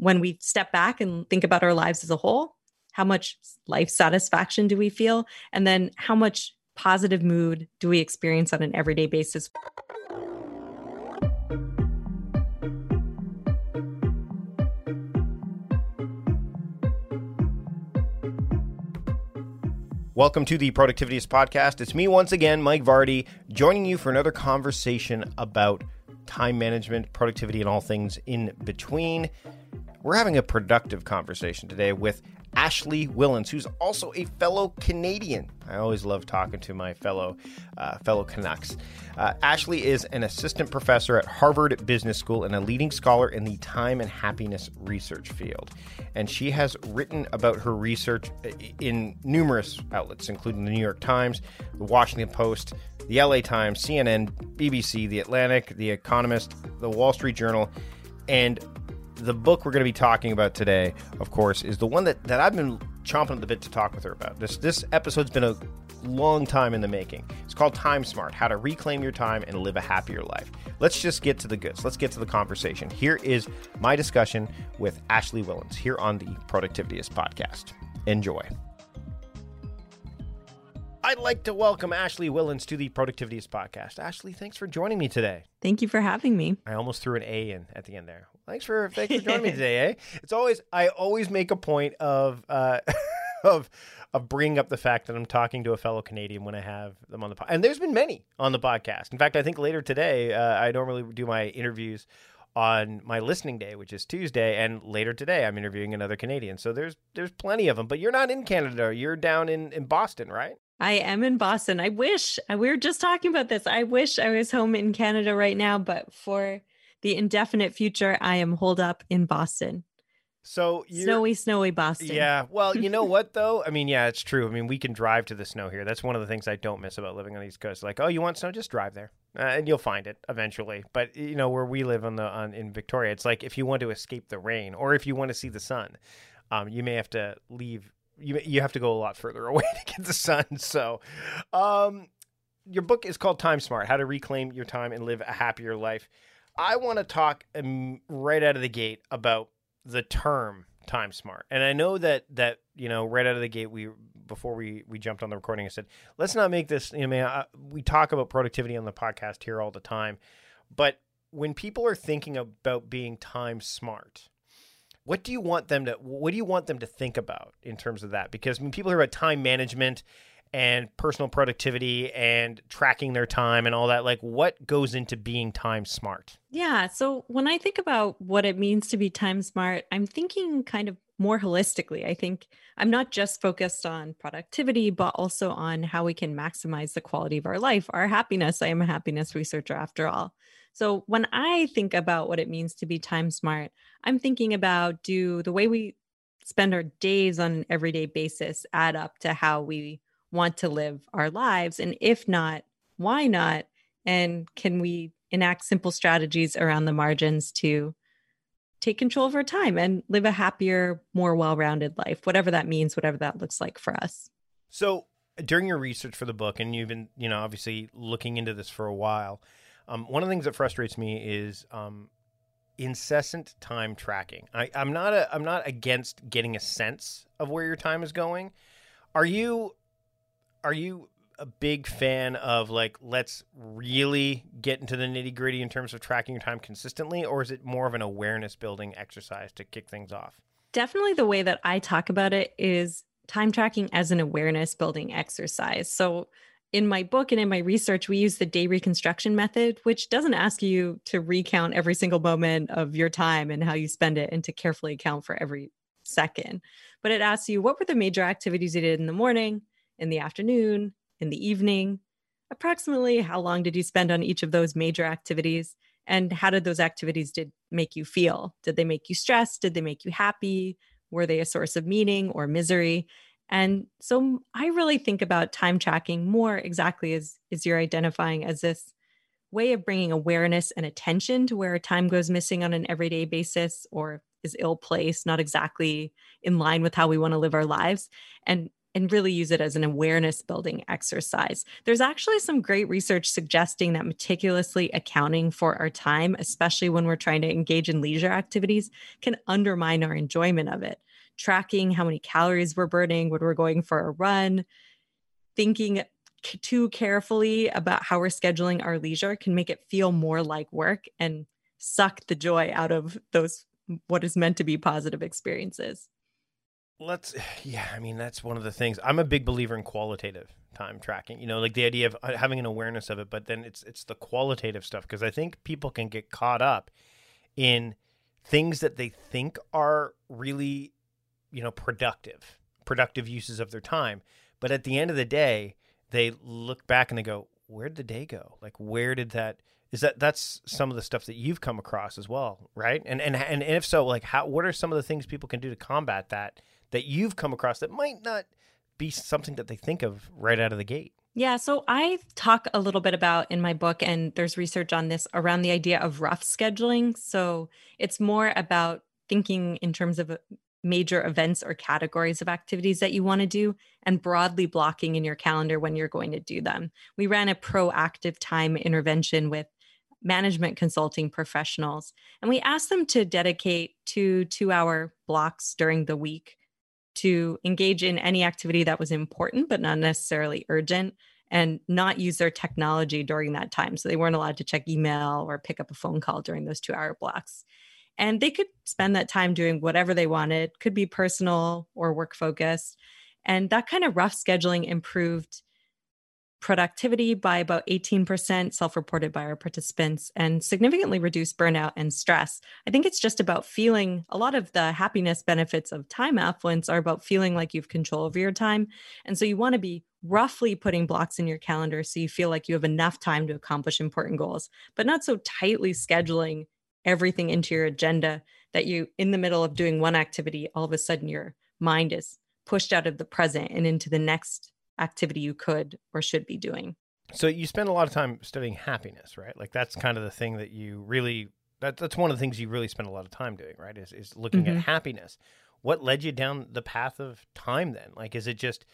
when we step back and think about our lives as a whole, how much life satisfaction do we feel? And then how much positive mood do we experience on an everyday basis? Welcome to the Productivityist Podcast. It's me once again, Mike Vardy, joining you for another conversation about time management, productivity, and all things in between. We're having a productive conversation today with Ashley Whillans, who's also a fellow Canadian. I always love talking to my fellow uh, fellow Canucks. Uh, Ashley is an assistant professor at Harvard Business School and a leading scholar in the time and happiness research field. And she has written about her research uh, in numerous outlets, including the New York Times, the Washington Post, the LA Times, CNN, BBC, The Atlantic, The Economist, The Wall Street Journal, and the book we're going to be talking about today, of course, is the one that, that I've been chomping at the bit to talk with her about. This this episode's been a long time in the making. It's called Time Smart: How to Reclaim Your Time and Live a Happier Life. Let's just get to the goods. Let's get to the conversation. Here is my discussion with Ashley Whillans here on the Productivityist podcast. Enjoy. I'd like to welcome Ashley Whillans to the Productivityist podcast. Ashley, thanks for joining me today. Thank you for having me. I almost threw an A in at the end there. Thanks for thanks for joining me today. Eh? It's always I always make a point of uh, of of bringing up the fact that I'm talking to a fellow Canadian when I have them on the podcast. And there's been many on the podcast. In fact, I think later today uh, I normally do my interviews on my listening day, which is Tuesday, and later today I'm interviewing another Canadian. So there's there's plenty of them. But you're not in Canada. You're down in in Boston, right? I am in Boston. I wish we were just talking about this. I wish I was home in Canada right now, but for the indefinite future, I am holed up in Boston. So snowy, snowy Boston. Yeah. Well, you know what though? I mean, yeah, it's true. I mean, we can drive to the snow here. That's one of the things I don't miss about living on the East Coast. Like, oh, you want snow? Just drive there, uh, and you'll find it eventually. But you know, where we live on the on in Victoria, it's like if you want to escape the rain or if you want to see the sun, um, you may have to leave you you have to go a lot further away to get the sun. So, um, your book is called Time Smart: How to Reclaim Your Time and Live a Happier Life. I want to talk um, right out of the gate about the term time smart, and I know that that you know right out of the gate we before we we jumped on the recording, I said let's not make this. You know, I, we talk about productivity on the podcast here all the time, but when people are thinking about being time smart what do you want them to what do you want them to think about in terms of that because when people hear about time management and personal productivity and tracking their time and all that like what goes into being time smart? Yeah so when i think about what it means to be time smart i'm thinking kind of more holistically. I think i'm not just focused on productivity but also on how we can maximize the quality of our life our happiness. I am a happiness researcher after all. So when I think about what it means to be time smart, I'm thinking about do the way we spend our days on an everyday basis add up to how we want to live our lives? And if not, why not? And can we enact simple strategies around the margins to take control of our time and live a happier, more well rounded life, whatever that means, whatever that looks like for us? So, during your research for the book, and you've been, you know, obviously looking into this for a while, um, one of the things that frustrates me is um, incessant time tracking. I, I'm not a, I'm not against getting a sense of where your time is going. Are you are you a big fan of like let's really get into the nitty gritty in terms of tracking your time consistently, or is it more of an awareness building exercise to kick things off? Definitely, the way that I talk about it is time tracking as an awareness building exercise. So in my book and in my research, we use the day reconstruction method, which doesn't ask you to recount every single moment of your time and how you spend it and to carefully account for every second. But it asks you what were the major activities you did in the morning, in the afternoon, in the evening? Approximately how long did you spend on each of those major activities? And how did those activities did make you feel? Did they make you stressed? Did they make you happy? Were they a source of meaning or misery? And so I really think about time tracking more exactly as, as you're identifying as this way of bringing awareness and attention to where time goes missing on an everyday basis or is ill placed, not exactly in line with how we want to live our lives, and and really use it as an awareness building exercise. There's actually some great research suggesting that meticulously accounting for our time, especially when we're trying to engage in leisure activities, can undermine our enjoyment of it. Tracking how many calories we're burning when we're going for a run, thinking too carefully about how we're scheduling our leisure can make it feel more like work and suck the joy out of those what is meant to be positive experiences let's yeah i mean that's one of the things. I'm a big believer in qualitative time tracking you know like the idea of uh, having an awareness of it but then it's it's the qualitative stuff because i think people can get caught up in things that they think are really you know productive productive uses of their time but at the end of the day they look back and they go where did the day go? Like where did that is that that's some of the stuff that you've come across as well right? And and and if so like how what are some of the things people can do to combat that that you've come across that might not be something that they think of right out of the gate yeah, so I talk a little bit about in my book, and there's research on this around the idea of rough scheduling. So it's more about thinking in terms of uh, major events or categories of activities that you want to do and broadly blocking in your calendar when you're going to do them. We ran a proactive time intervention with management consulting professionals. And we asked them to dedicate two two hour blocks during the week to engage in any activity that was important, but not necessarily urgent, and not use their technology during that time. So they weren't allowed to check email or pick up a phone call during those two hour blocks. And they could spend that time doing whatever they wanted, could be personal or work focused. And that kind of rough scheduling improved productivity by about 18%, self reported by our participants, and significantly reduced burnout and stress. I think it's just about feeling a lot of the happiness benefits of time affluence are about feeling like you have control over your time. And so you want to be roughly putting blocks in your calendar so you feel like you have enough time to accomplish important goals, but not so tightly scheduling everything into your agenda that you, in the middle of doing one activity, all of a sudden your mind is pushed out of the present and into the next activity you could or should be doing. So you spend a lot of time studying happiness, right? Like that's kind of the thing that you really that, that's one of the things you really spend a lot of time doing, right? Is is looking mm-hmm. at happiness. What led you down the path of time then? Like is it just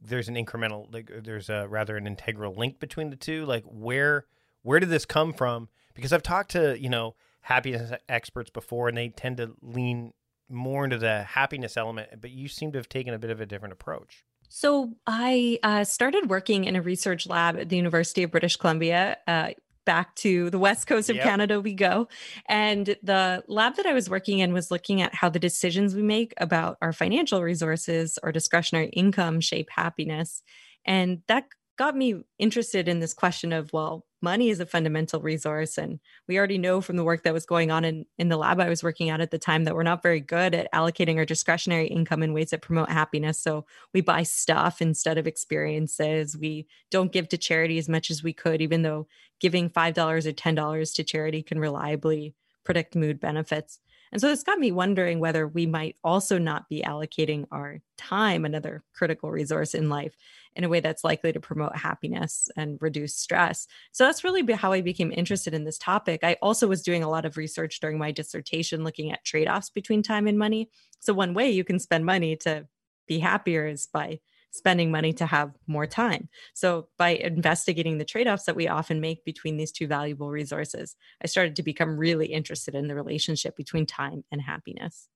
there's an incremental like there's a rather an integral link between the two? Like where where did this come from? Because I've talked to, you know, happiness experts before and they tend to lean more into the happiness element, but you seem to have taken a bit of a different approach. So I uh, started working in a research lab at the University of British Columbia. Uh, back to the west coast of yep. Canada we go. And the lab that I was working in was looking at how the decisions we make about our financial resources or discretionary income shape happiness. And that got me interested in this question of well money is a fundamental resource and we already know from the work that was going on in, in the lab i was working at at the time that we're not very good at allocating our discretionary income in ways that promote happiness. So we buy stuff instead of experiences. We don't give to charity as much as we could even though giving $5 or $10 to charity can reliably predict mood benefits and so this got me wondering whether we might also not be allocating our time, another critical resource in life, in a way that's likely to promote happiness and reduce stress. So that's really how I became interested in this topic. I also was doing a lot of research during my dissertation looking at trade offs between time and money. So, one way you can spend money to be happier is by spending money to have more time. So, by investigating the trade offs that we often make between these two valuable resources, I started to become really interested in the relationship between time and happiness.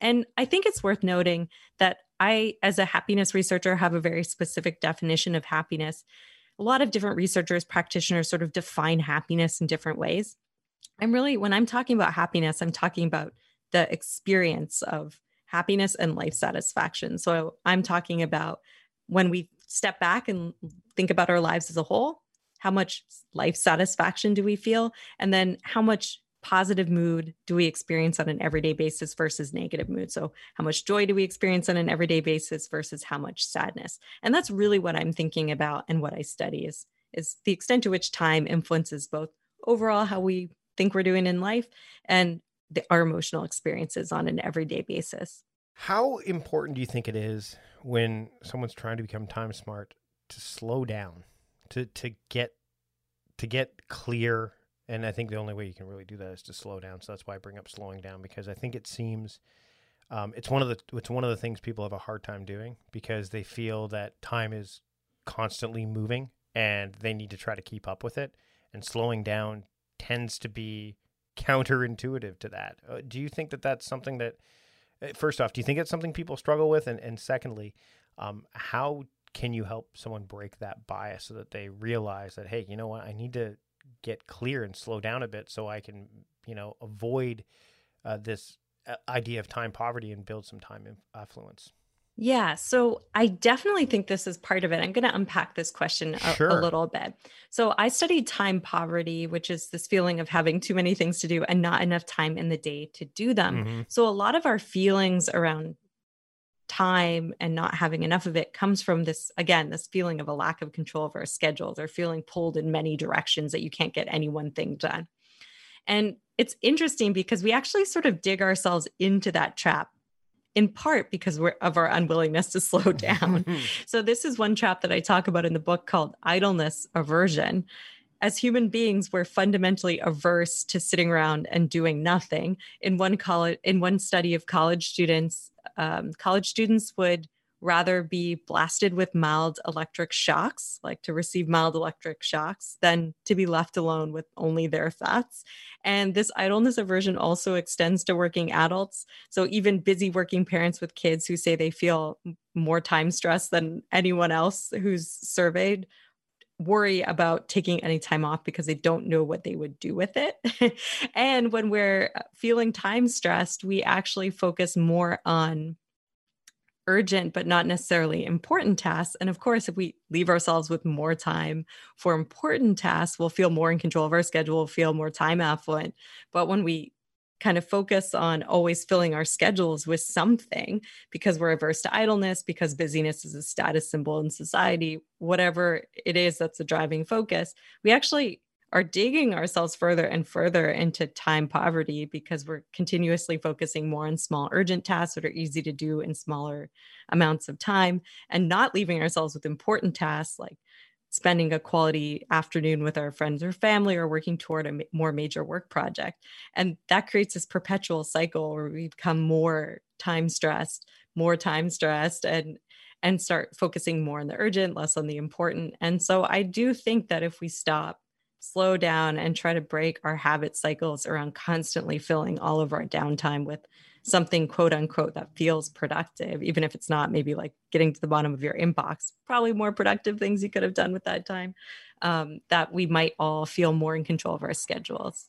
And I think it's worth noting that I, as a happiness researcher, have a very specific definition of happiness. A lot of different researchers, practitioners sort of define happiness in different ways. I'm really, when I'm talking about happiness, I'm talking about the experience of happiness and life satisfaction. So I'm talking about when we step back and think about our lives as a whole, how much life satisfaction do we feel? And then how much positive mood do we experience on an everyday basis versus negative mood? So, how much joy do we experience on an everyday basis versus how much sadness? And that's really what I'm thinking about and what I study is is the extent to which time influences both overall how we think we're doing in life and the, our emotional experiences on an everyday basis. How important do you think it is when someone's trying to become time smart to slow down, to to get to get clear. And I think the only way you can really do that is to slow down. So that's why I bring up slowing down because I think it seems um, it's one of the it's one of the things people have a hard time doing because they feel that time is constantly moving and they need to try to keep up with it. And slowing down tends to be counterintuitive to that. Uh, do you think that that's something that first off do you think it's something people struggle with? And, and secondly um, how can you help someone break that bias so that they realize that hey you know what? I need to get clear and slow down a bit so i can you know avoid uh, this uh, idea of time poverty and build some time affluence yeah, so I definitely think this is part of it. I'm going to unpack this question a, sure. a, little bit. So, I studied time poverty, which is this feeling of having too many things to do and not enough time in the day to do them. Mm-hmm. So, a lot of our feelings around time and not having enough of it comes from this again this feeling of a lack of control of our schedules or feeling pulled in many directions that you can't get any one thing done and it's interesting because we actually sort of dig ourselves into that trap in part because we're of our unwillingness to slow down. So this is one trap that i talk about in the book called idleness aversion. As human beings we're fundamentally averse to sitting around and doing nothing. In one college in one study of college students um, college students would rather be blasted with mild electric shocks, like to receive mild electric shocks, than to be left alone with only their thoughts. And this idleness aversion also extends to working adults. So even busy working parents with kids who say they feel more time stress than anyone else who's surveyed worry about taking any time off because they don't know what they would do with it. and when we're uh, feeling time stressed, we actually focus more on urgent but not necessarily important tasks. And of course, if we leave ourselves with more time for important tasks, we'll feel more in control of our schedule, we'll feel more time affluent. But when we kind of focus on always filling our schedules with something because we're averse to idleness, because busyness is a status symbol in society, whatever it is that's a driving focus, we actually are digging ourselves further and further into time poverty because we're continuously focusing more on small urgent tasks that are easy to do in smaller amounts of time and not leaving ourselves with important tasks like spending a quality afternoon with our friends or family or working toward a more major work project. And that creates this perpetual cycle where we become more time stressed, more time stressed, and and start focusing more on the urgent, less on the important. And so I do think that if we stop, slow down, and try to break our habit cycles around constantly filling all of our downtime with something quote unquote that feels productive, even if it's not maybe like getting to the bottom of your inbox, probably more productive things you could have done with that time, um, that we might all feel more in control of our schedules.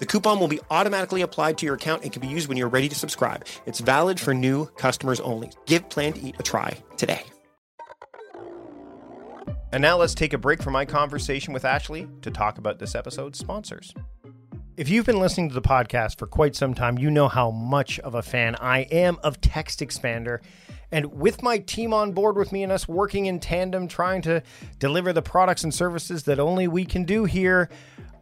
The coupon will be automatically applied to your account and can be used when you're ready to subscribe. It's valid for new customers only. Give Plan to Eat a try today. And now let's take a break from my conversation with Ashley to talk about this episode's sponsors. If you've been listening to the podcast for quite some time, you know how much of a fan I am of Text Expander. And with my team on board with me and us working in tandem, trying to deliver the products and services that only we can do here,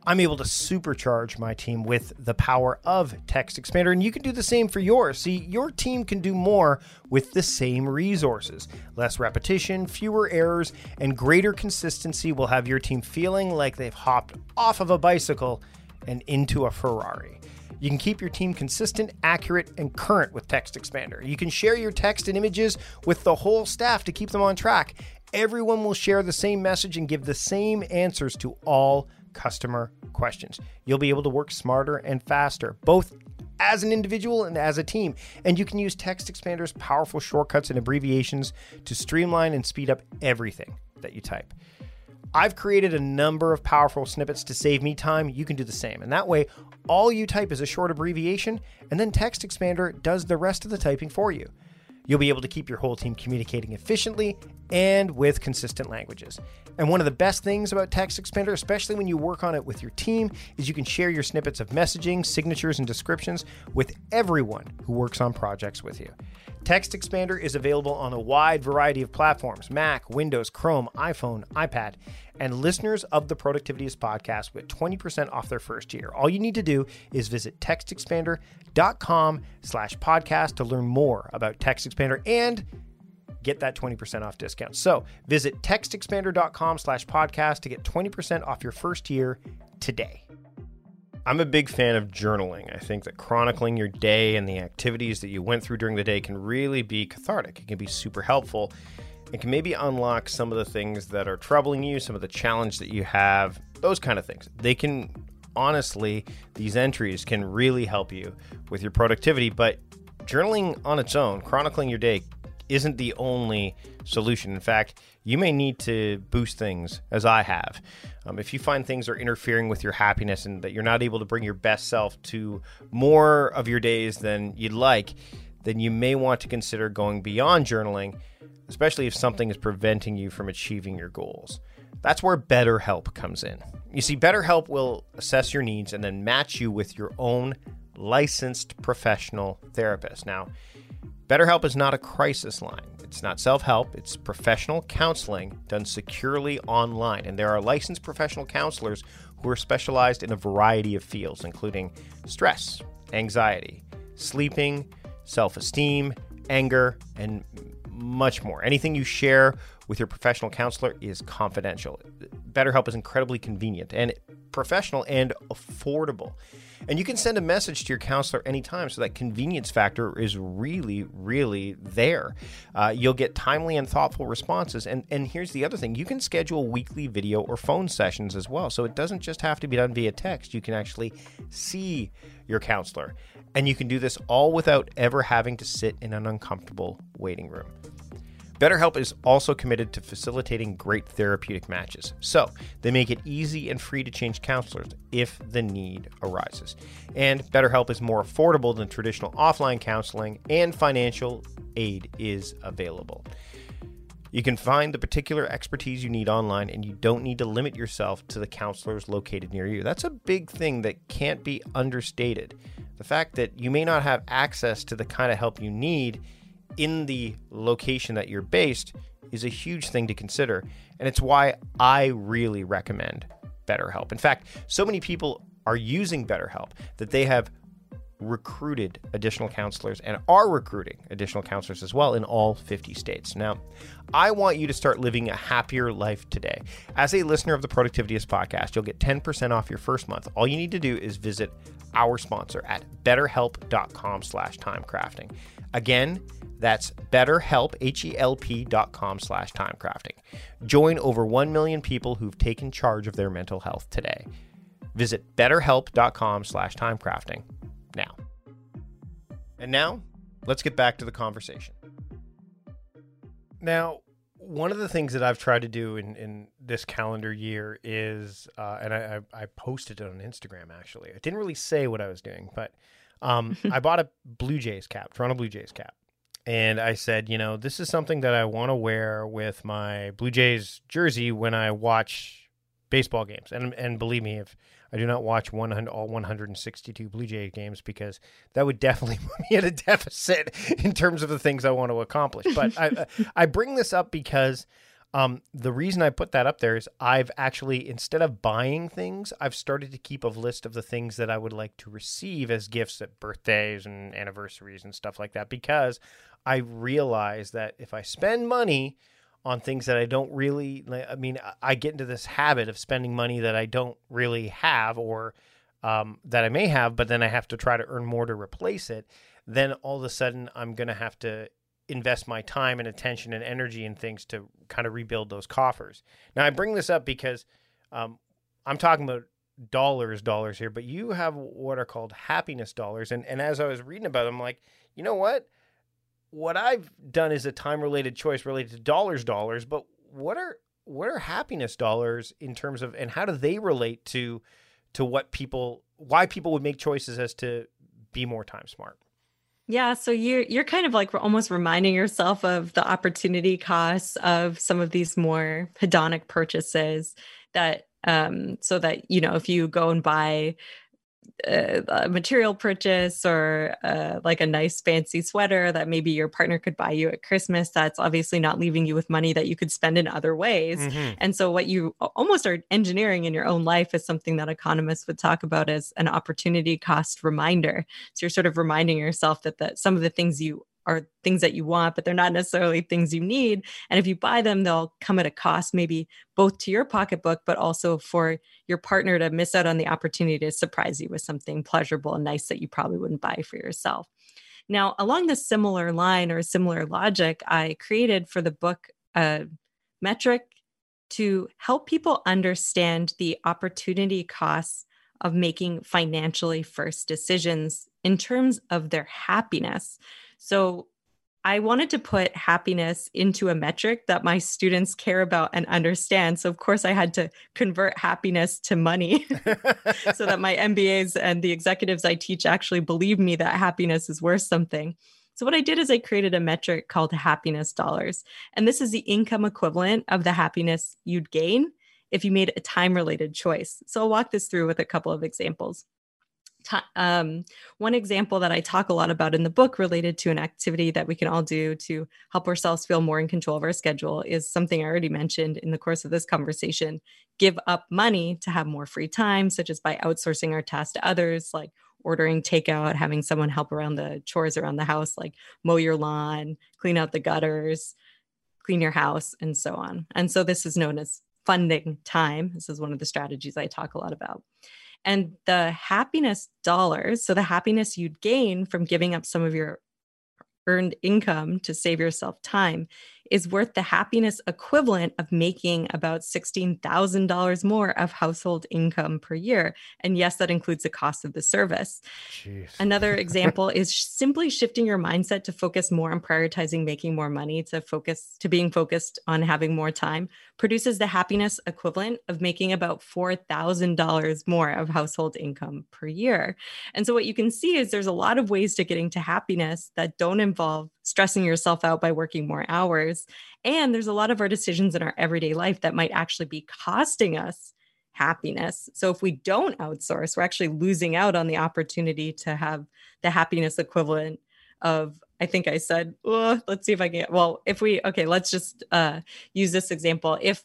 I'm able to supercharge my team with the power of Text Expander, and you can do the same for yours. See, your team can do more with the same resources. Less repetition, fewer errors, and greater consistency will have your team feeling like they've hopped off of a bicycle and into a Ferrari. You can keep your team consistent, accurate, and current with Text Expander. You can share your text and images with the whole staff to keep them on track. Everyone will share the same message and give the same answers to all customer questions. You'll be able to work smarter and faster, both as an individual and as a team. And you can use Text Expander's powerful shortcuts and abbreviations to streamline and speed up everything that you type. I've created a number of powerful snippets to save me time. You can do the same. And that way, all you type is a short abbreviation, and then Text Expander does the rest of the typing for you. You'll be able to keep your whole team communicating efficiently and with consistent languages. And one of the best things about Text Expander, especially when you work on it with your team, is you can share your snippets of messaging, signatures, and descriptions with everyone who works on projects with you. Text Expander is available on a wide variety of platforms Mac, Windows, Chrome, iPhone, iPad, and listeners of the Productivityist podcast with 20% off their first year. All you need to do is visit textexpander.com slash podcast to learn more about Text Expander and get that 20% off discount. So visit textexpander.com slash podcast to get 20% off your first year today. I'm a big fan of journaling. I think that chronicling your day and the activities that you went through during the day can really be cathartic. It can be super helpful. It can maybe unlock some of the things that are troubling you, some of the challenge that you have, those kind of things. They can honestly, these entries can really help you with your productivity, but journaling on its own, chronicling your day, isn't the only solution. In fact, you may need to boost things as I have. Um, if you find things are interfering with your happiness and that you're not able to bring your best self to more of your days than you'd like, then you may want to consider going beyond journaling, especially if something is preventing you from achieving your goals. That's where BetterHelp comes in. You see, BetterHelp will assess your needs and then match you with your own licensed professional therapist. Now, BetterHelp is not a crisis line. It's not self help, it's professional counseling done securely online. And there are licensed professional counselors who are specialized in a variety of fields, including stress, anxiety, sleeping, self esteem, anger, and much more. Anything you share with your professional counselor is confidential. BetterHelp is incredibly convenient and professional and affordable. And you can send a message to your counselor anytime, so that convenience factor is really, really there. Uh, you'll get timely and thoughtful responses. And, and here's the other thing you can schedule weekly video or phone sessions as well. So it doesn't just have to be done via text, you can actually see your counselor. And you can do this all without ever having to sit in an uncomfortable waiting room. BetterHelp is also committed to facilitating great therapeutic matches. So they make it easy and free to change counselors if the need arises. And BetterHelp is more affordable than traditional offline counseling, and financial aid is available. You can find the particular expertise you need online, and you don't need to limit yourself to the counselors located near you. That's a big thing that can't be understated. The fact that you may not have access to the kind of help you need in the location that you're based is a huge thing to consider. And it's why I really recommend BetterHelp. In fact, so many people are using BetterHelp that they have recruited additional counselors and are recruiting additional counselors as well in all 50 states. Now, I want you to start living a happier life today. As a listener of the Productivityist podcast, you'll get 10% off your first month. All you need to do is visit our sponsor at betterhelp.com slash timecrafting. Again, that's betterhelp, H-E-L-P dot com slash timecrafting. Join over 1 million people who've taken charge of their mental health today. Visit betterhelp.com slash timecrafting. And now, let's get back to the conversation. Now, one of the things that I've tried to do in, in this calendar year is, uh, and I, I, I posted it on Instagram actually. I didn't really say what I was doing, but um, I bought a Blue Jays cap, Toronto Blue Jays cap. And I said, you know, this is something that I want to wear with my Blue Jays jersey when I watch baseball games. And and believe me, if I do not watch 100, all 162 Blue Jay games because that would definitely put me at a deficit in terms of the things I want to accomplish. But I I bring this up because um, the reason I put that up there is I've actually, instead of buying things, I've started to keep a list of the things that I would like to receive as gifts at birthdays and anniversaries and stuff like that because I realize that if I spend money on things that I don't really, I mean, I get into this habit of spending money that I don't really have or um, that I may have, but then I have to try to earn more to replace it. Then all of a sudden, I'm going to have to invest my time and attention and energy in things to kind of rebuild those coffers. Now, I bring this up because um, I'm talking about dollars, dollars here, but you have what are called happiness dollars. And, and as I was reading about them, I'm like, you know what? What I've done is a time related choice related to dollars, dollars, but what are what are happiness dollars in terms of and how do they relate to to what people why people would make choices as to be more time smart? Yeah, so you're you're kind of like almost reminding yourself of the opportunity costs of some of these more hedonic purchases that um so that you know if you go and buy a material purchase or uh, like a nice fancy sweater that maybe your partner could buy you at Christmas, that's obviously not leaving you with money that you could spend in other ways. Mm-hmm. And so, what you almost are engineering in your own life is something that economists would talk about as an opportunity cost reminder. So, you're sort of reminding yourself that, that some of the things you are things that you want, but they're not necessarily things you need. And if you buy them, they'll come at a cost, maybe both to your pocketbook, but also for your partner to miss out on the opportunity to surprise you with something pleasurable and nice that you probably wouldn't buy for yourself. Now, along the similar line or similar logic, I created for the book a metric to help people understand the opportunity costs of making financially first decisions in terms of their happiness. So I wanted to put happiness into a metric that my students care about and understand. So, of course, I had to convert happiness to money so that my MBAs and the executives I teach actually believe me that happiness is worth something. So, what I did is I created a metric called happiness dollars. And this is the income equivalent of the happiness you'd gain if you made a time related choice. So, I'll walk this through with a couple of examples um, one example that I talk a lot about in the book related to an activity that we can all do to help ourselves feel more in control of our schedule is something I already mentioned in the course of this conversation give up money to have more free time, such as by outsourcing our tasks to others, like ordering takeout, having someone help around the chores around the house, like mow your lawn, clean out the gutters, clean your house, and so on. And so this is known as funding time. This is one of the strategies I talk a lot about. And the happiness dollars, so the happiness you'd gain from giving up some of your earned income to save yourself time is worth the happiness equivalent of making about $16,000 more of household income per year. And yes, that includes the cost of the service. Jeez. Another example is simply shifting your mindset to focus more on prioritizing making more money, to focus to being focused on having more time, produces the happiness equivalent of making about $4,000 more of household income per year. And so what you can see is there's a lot of ways to getting to happiness that don't involve stressing yourself out by working more hours. And there's a lot of our decisions in our everyday life that might actually be costing us happiness. So if we don't outsource, we're actually losing out on the opportunity to have the happiness equivalent of I think I said, oh, let's see if I can. Well, if we, okay, let's just uh, use this example. If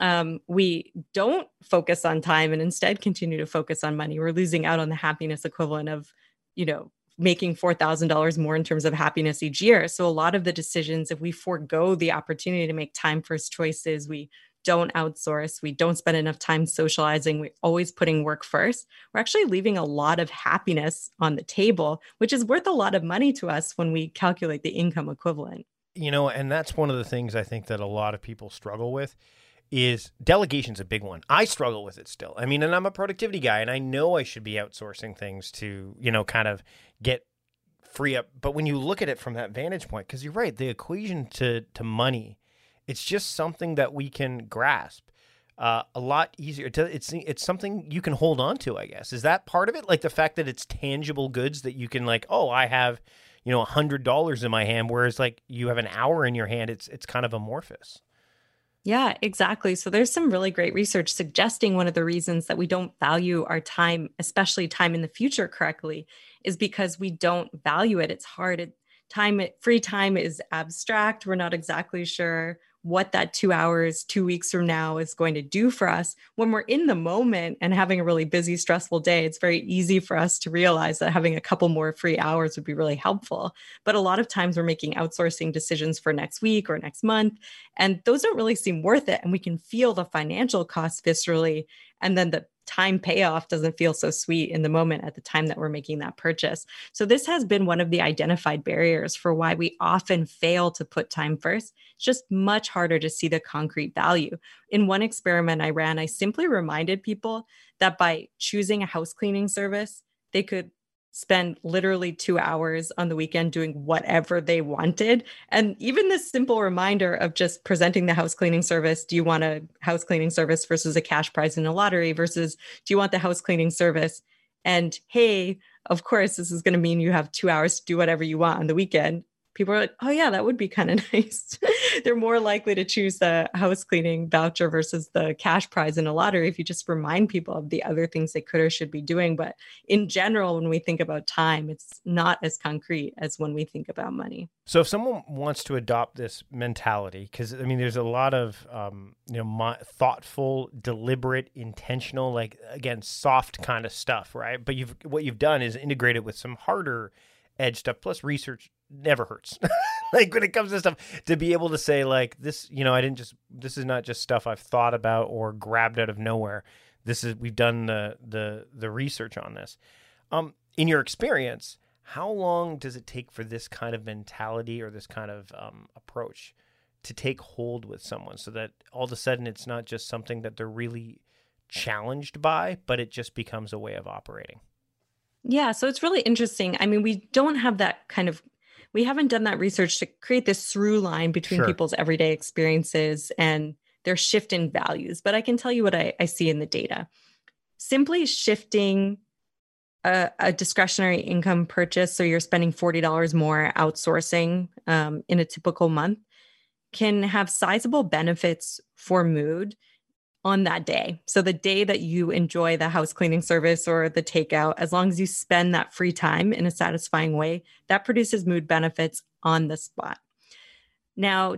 um, we don't focus on time and instead continue to focus on money, we're losing out on the happiness equivalent of, you know, making $4,000 more in terms of happiness each year. So a lot of the decisions, if we forego the opportunity to make time first choices, we don't outsource, we don't spend enough time socializing, we're always putting work first, we're actually leaving a lot of happiness on the table, which is worth a lot of money to us when we calculate the income equivalent. You know, and that's one of the things I think that a lot of people struggle with is delegation's a big one. I struggle with it still. I mean, and I'm a productivity guy and I know I should be outsourcing things to, you know, kind of get free up. But when you look at it from that vantage point, because you're right, the equation to to money, it's just something that we can grasp. Uh, a lot easier. It's it's something you can hold on to. I guess is that part of it. Like the fact that it's tangible goods that you can like. Oh, I have, you know, a hundred dollars in my hand, whereas like you have an hour in your hand. It's it's kind of amorphous. Yeah, exactly. So there's some really great research suggesting one of the reasons that we don't value our time, especially time in the future correctly, is because we don't value it. It's hard. It, time free time is abstract. We're not exactly sure what that two hours, two weeks from now is going to do for us. When we're in the moment and having a really busy, stressful day, it's very easy for us to realize that having a couple more free hours would be really helpful. But a lot of times we're making outsourcing decisions for next week or next month, and those don't really seem worth it. And we can feel the financial costs viscerally. And then the time payoff doesn't feel so sweet in the moment at the time that we're making that purchase. So, this has been one of the identified barriers for why we often fail to put time first. It's just much harder to see the concrete value. In one experiment I ran, I simply reminded people that by choosing a house cleaning service, they could spend literally two hours on the weekend doing whatever they wanted. And even this simple reminder of just presenting the house cleaning service do you want a house cleaning service versus a cash prize in a lottery versus do you want the house cleaning service? And hey, of course, this is going to mean you have two hours to do whatever you want on the weekend people are like, oh, yeah, that would be kind of nice. They're more likely to choose the house cleaning voucher versus the cash prize in a lottery if you just remind people of the other things they could or should be doing. But in general, when we think about time, it's not as concrete as when we think about money. So if someone wants to adopt this mentality, because I mean, there's a lot of um, you know thoughtful, deliberate, intentional, like again, soft kind of stuff, right? But you've what you've done is integrated with some harder edge stuff plus research never hurts. like when it comes to stuff to be able to say like this, you know, I didn't just this is not just stuff I've thought about or grabbed out of nowhere. This is we've done the the the research on this. Um in your experience, how long does it take for this kind of mentality or this kind of um, approach to take hold with someone so that all of a sudden it's not just something that they're really challenged by, but it just becomes a way of operating? Yeah, so it's really interesting. I mean, we don't have that kind of we haven't done that research to create this through line between sure. people's everyday experiences and their shift in values. But I can tell you what I, I see in the data. Simply shifting a, a, discretionary income purchase, so you're spending $40 more outsourcing um, in a typical month, can have sizable benefits for mood on that day. So the day that you enjoy the house cleaning service or the takeout, as long as you spend that free time in a satisfying way, that produces mood benefits on the spot. Now,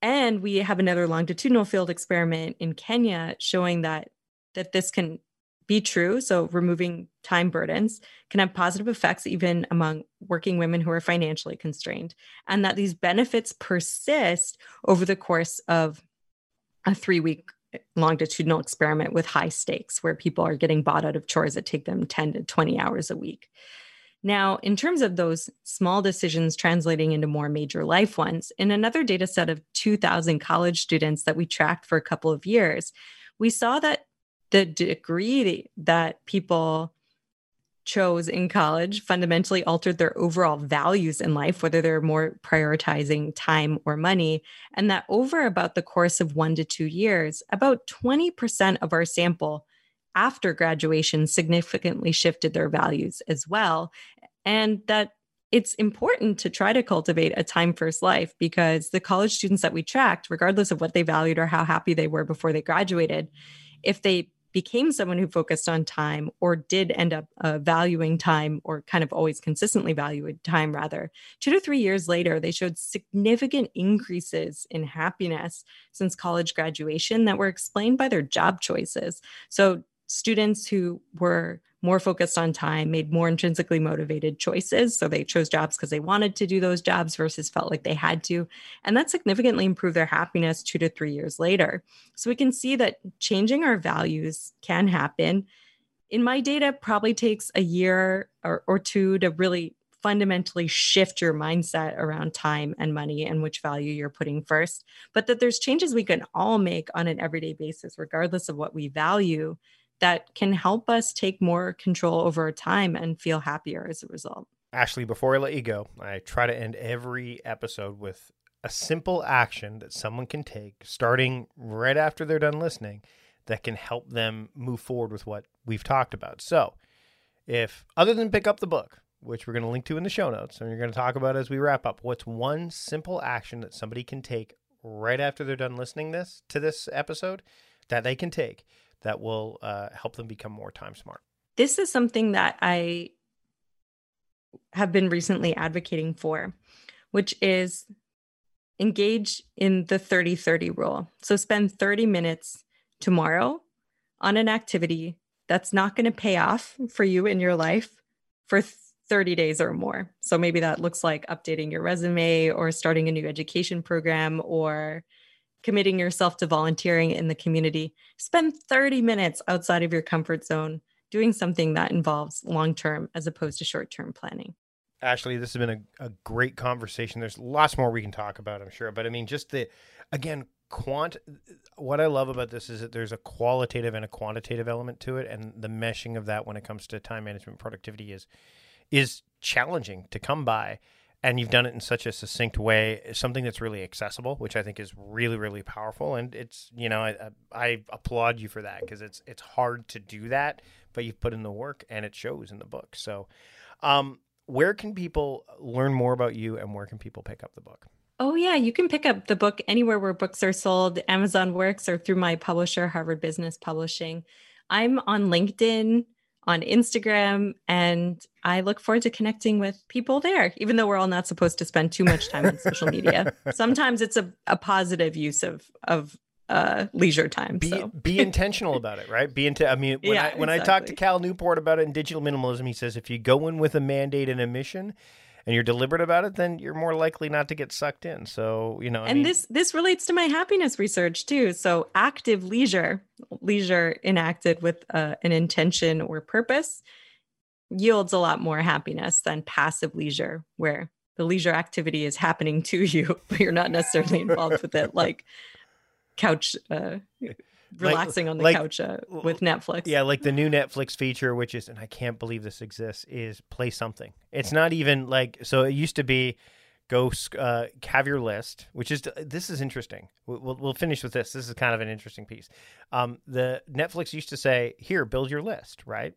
and we have another longitudinal field experiment in Kenya showing that that this can be true. So removing time burdens can have positive effects even among working women who are financially constrained, and that these benefits persist over the course of a three week longitudinal experiment with high stakes where people are getting bought out of chores that take them 10 to 20 hours a week. Now, in terms of those small decisions translating into more major life ones, in another data set of 2,000 college students that we tracked for a couple of years, we saw that the degree that people chose in college fundamentally altered their overall values in life, whether they're more prioritizing time or money. And that over about the course of one to two years, about 20% of our sample after graduation significantly shifted their values as well. And that it's important to try to cultivate a time first life because the college students that we tracked, regardless of what they valued or how happy they were before they graduated, if they became someone who focused on time or did end up uh, valuing time or kind of always consistently valued time rather. Two to three years later they showed significant increases in happiness since college graduation that were explained by their job choices. So students who were more focused on time, made more intrinsically motivated choices. So they chose jobs because they wanted to do those jobs versus felt like they had to. And that significantly improved their happiness two to three years later. So we can see that changing our values can happen. In my data, probably takes a year or, or two to really fundamentally shift your mindset around time and money and which value you're putting first. But that there's changes we can all make on an everyday basis, regardless of what we value that can help us take more control over our time and feel happier as a result. Ashley, before I let you go, I try to end every episode with a simple action that someone can take starting right after they're done listening that can help them move forward with what we've talked about. So, if other than pick up the book, which we're going to link to in the show notes, and we're going to talk about as we wrap up, what's one simple action that somebody can take right after they're done listening this to this episode that they can take that will uh, help them become more time smart. This is something that I have been recently advocating for, which is engage in the 30 30 rule. So spend 30 minutes tomorrow on an activity that's not going to pay off for you in your life for 30 days or more. So maybe that looks like updating your resume or starting a new education program or committing yourself to volunteering in the community, spend 30 minutes outside of your comfort zone doing something that involves long term as opposed to short term planning. Ashley, this has been a, a great conversation. There's lots more we can talk about, I'm sure. But I mean, just the, again, quant, what I love about this is that there's a qualitative and a quantitative element to it. And the meshing of that when it comes to time management productivity is is challenging to come by and you've done it in such a succinct way something that's really accessible which i think is really really powerful and it's you know i, I applaud you for that because it's it's hard to do that but you've put in the work and it shows in the book so um, where can people learn more about you and where can people pick up the book Oh, yeah. You can pick up the book anywhere where books are sold, Amazon Works, or through my publisher, Harvard Business Publishing. I'm on LinkedIn, on Instagram, and I look forward to connecting with people there, even though we're all not supposed to spend too much time on social media. Sometimes it's a, a positive use of, of uh, leisure time. Be, so. be intentional about it, right? Be into. I mean, when, Yeah, I, when I exactly. talked to Cal Newport about it in digital minimalism, he says if you go in with a mandate and a mission, and you're deliberate about it, then you're more likely not to get sucked in. So you know, I and mean, this this relates to my happiness research too so active leisure leisure enacted with uh, an intention or purpose yields a lot more happiness than passive leisure where the leisure activity is happening to you but you're not necessarily involved with it like couch uh, relaxing on the like- couch uh, with netflix Yeah, like the new Netflix feature, which is, and I can't believe this exists, is play something. It's not even like, so it used to be go uh, have your list, which is, this is interesting. We'll, we'll- we'll finish with this. This is kind of an interesting piece. Um, the Netflix used to say, here, build your list, right?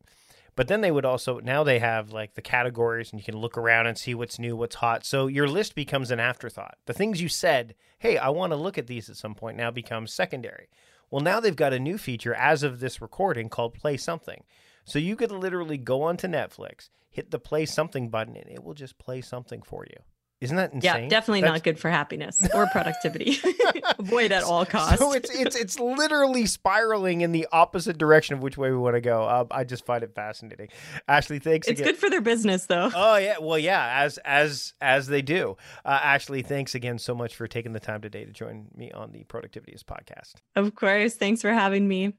But then they would also, now they have like the categories and you can look around and see what's new, what's hot. So your list becomes an afterthought. The things you said, hey, I want to look at these at some point, now becomes secondary. Well, now they've got a new feature as of this recording called Play Something. So you could literally go onto Netflix, hit the Play Something button, and it will just play something for you. Isn't that insane? yeah definitely That's- not good for happiness or productivity avoid at all costs So it's it's it's literally spiraling in the opposite direction of which way we want to go. Um, I just find it fascinating. Ashley, thanks it's again. good for their business though Oh yeah, well yeah, as as as they do. Uh, Ashley, thanks again so much for taking the time today to join me on the Productivityist podcast. of course thanks for having me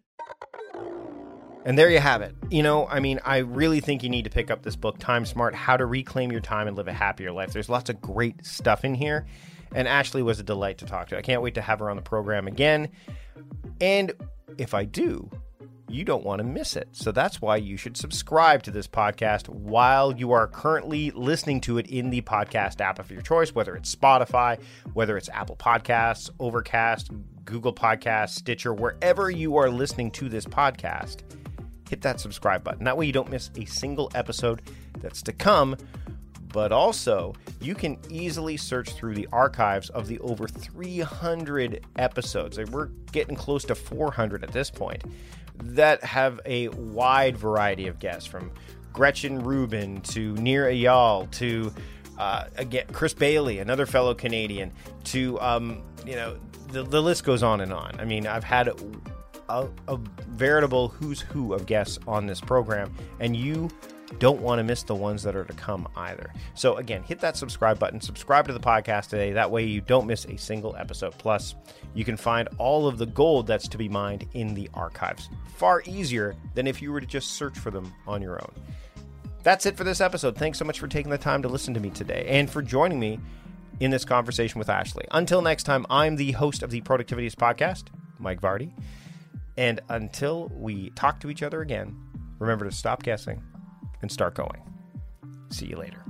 And there you have it. You know, I mean, I really think you need to pick up this book, Time Smart How to Reclaim Your Time and Live a Happier Life. There's lots of great stuff in here. And Ashley was a delight to talk to. I can't wait to have her on the program again. And if I do, you don't want to miss it. So that's why you should subscribe to this podcast while you are currently listening to it in the podcast app of your choice, whether it's Spotify, whether it's Apple Podcasts, Overcast, Google Podcasts, Stitcher, wherever you are listening to this podcast hit that subscribe button. That way you don't miss a single episode that's to come. But also, you can easily search through the archives of the over 300 episodes. We're getting close to 400 at this point that have a wide variety of guests from Gretchen Rubin to Nir to uh, again Chris Bailey, another fellow Canadian, to um, you know the, the list goes on and on. I mean, I've had a, a veritable who's who of guests on this program, and you don't want to miss the ones that are to come either. So, again, hit that subscribe button, subscribe to the podcast today. That way, you don't miss a single episode. Plus, you can find all of the gold that's to be mined in the archives. Far easier than if you were to just search for them on your own. That's it for this episode. Thanks so much for taking the time to listen to me today and for joining me in this conversation with Ashley. Until next time, I'm the host of the Productivityist podcast, Mike Vardy. And until we talk to each other again, remember to stop guessing and start going. See you later.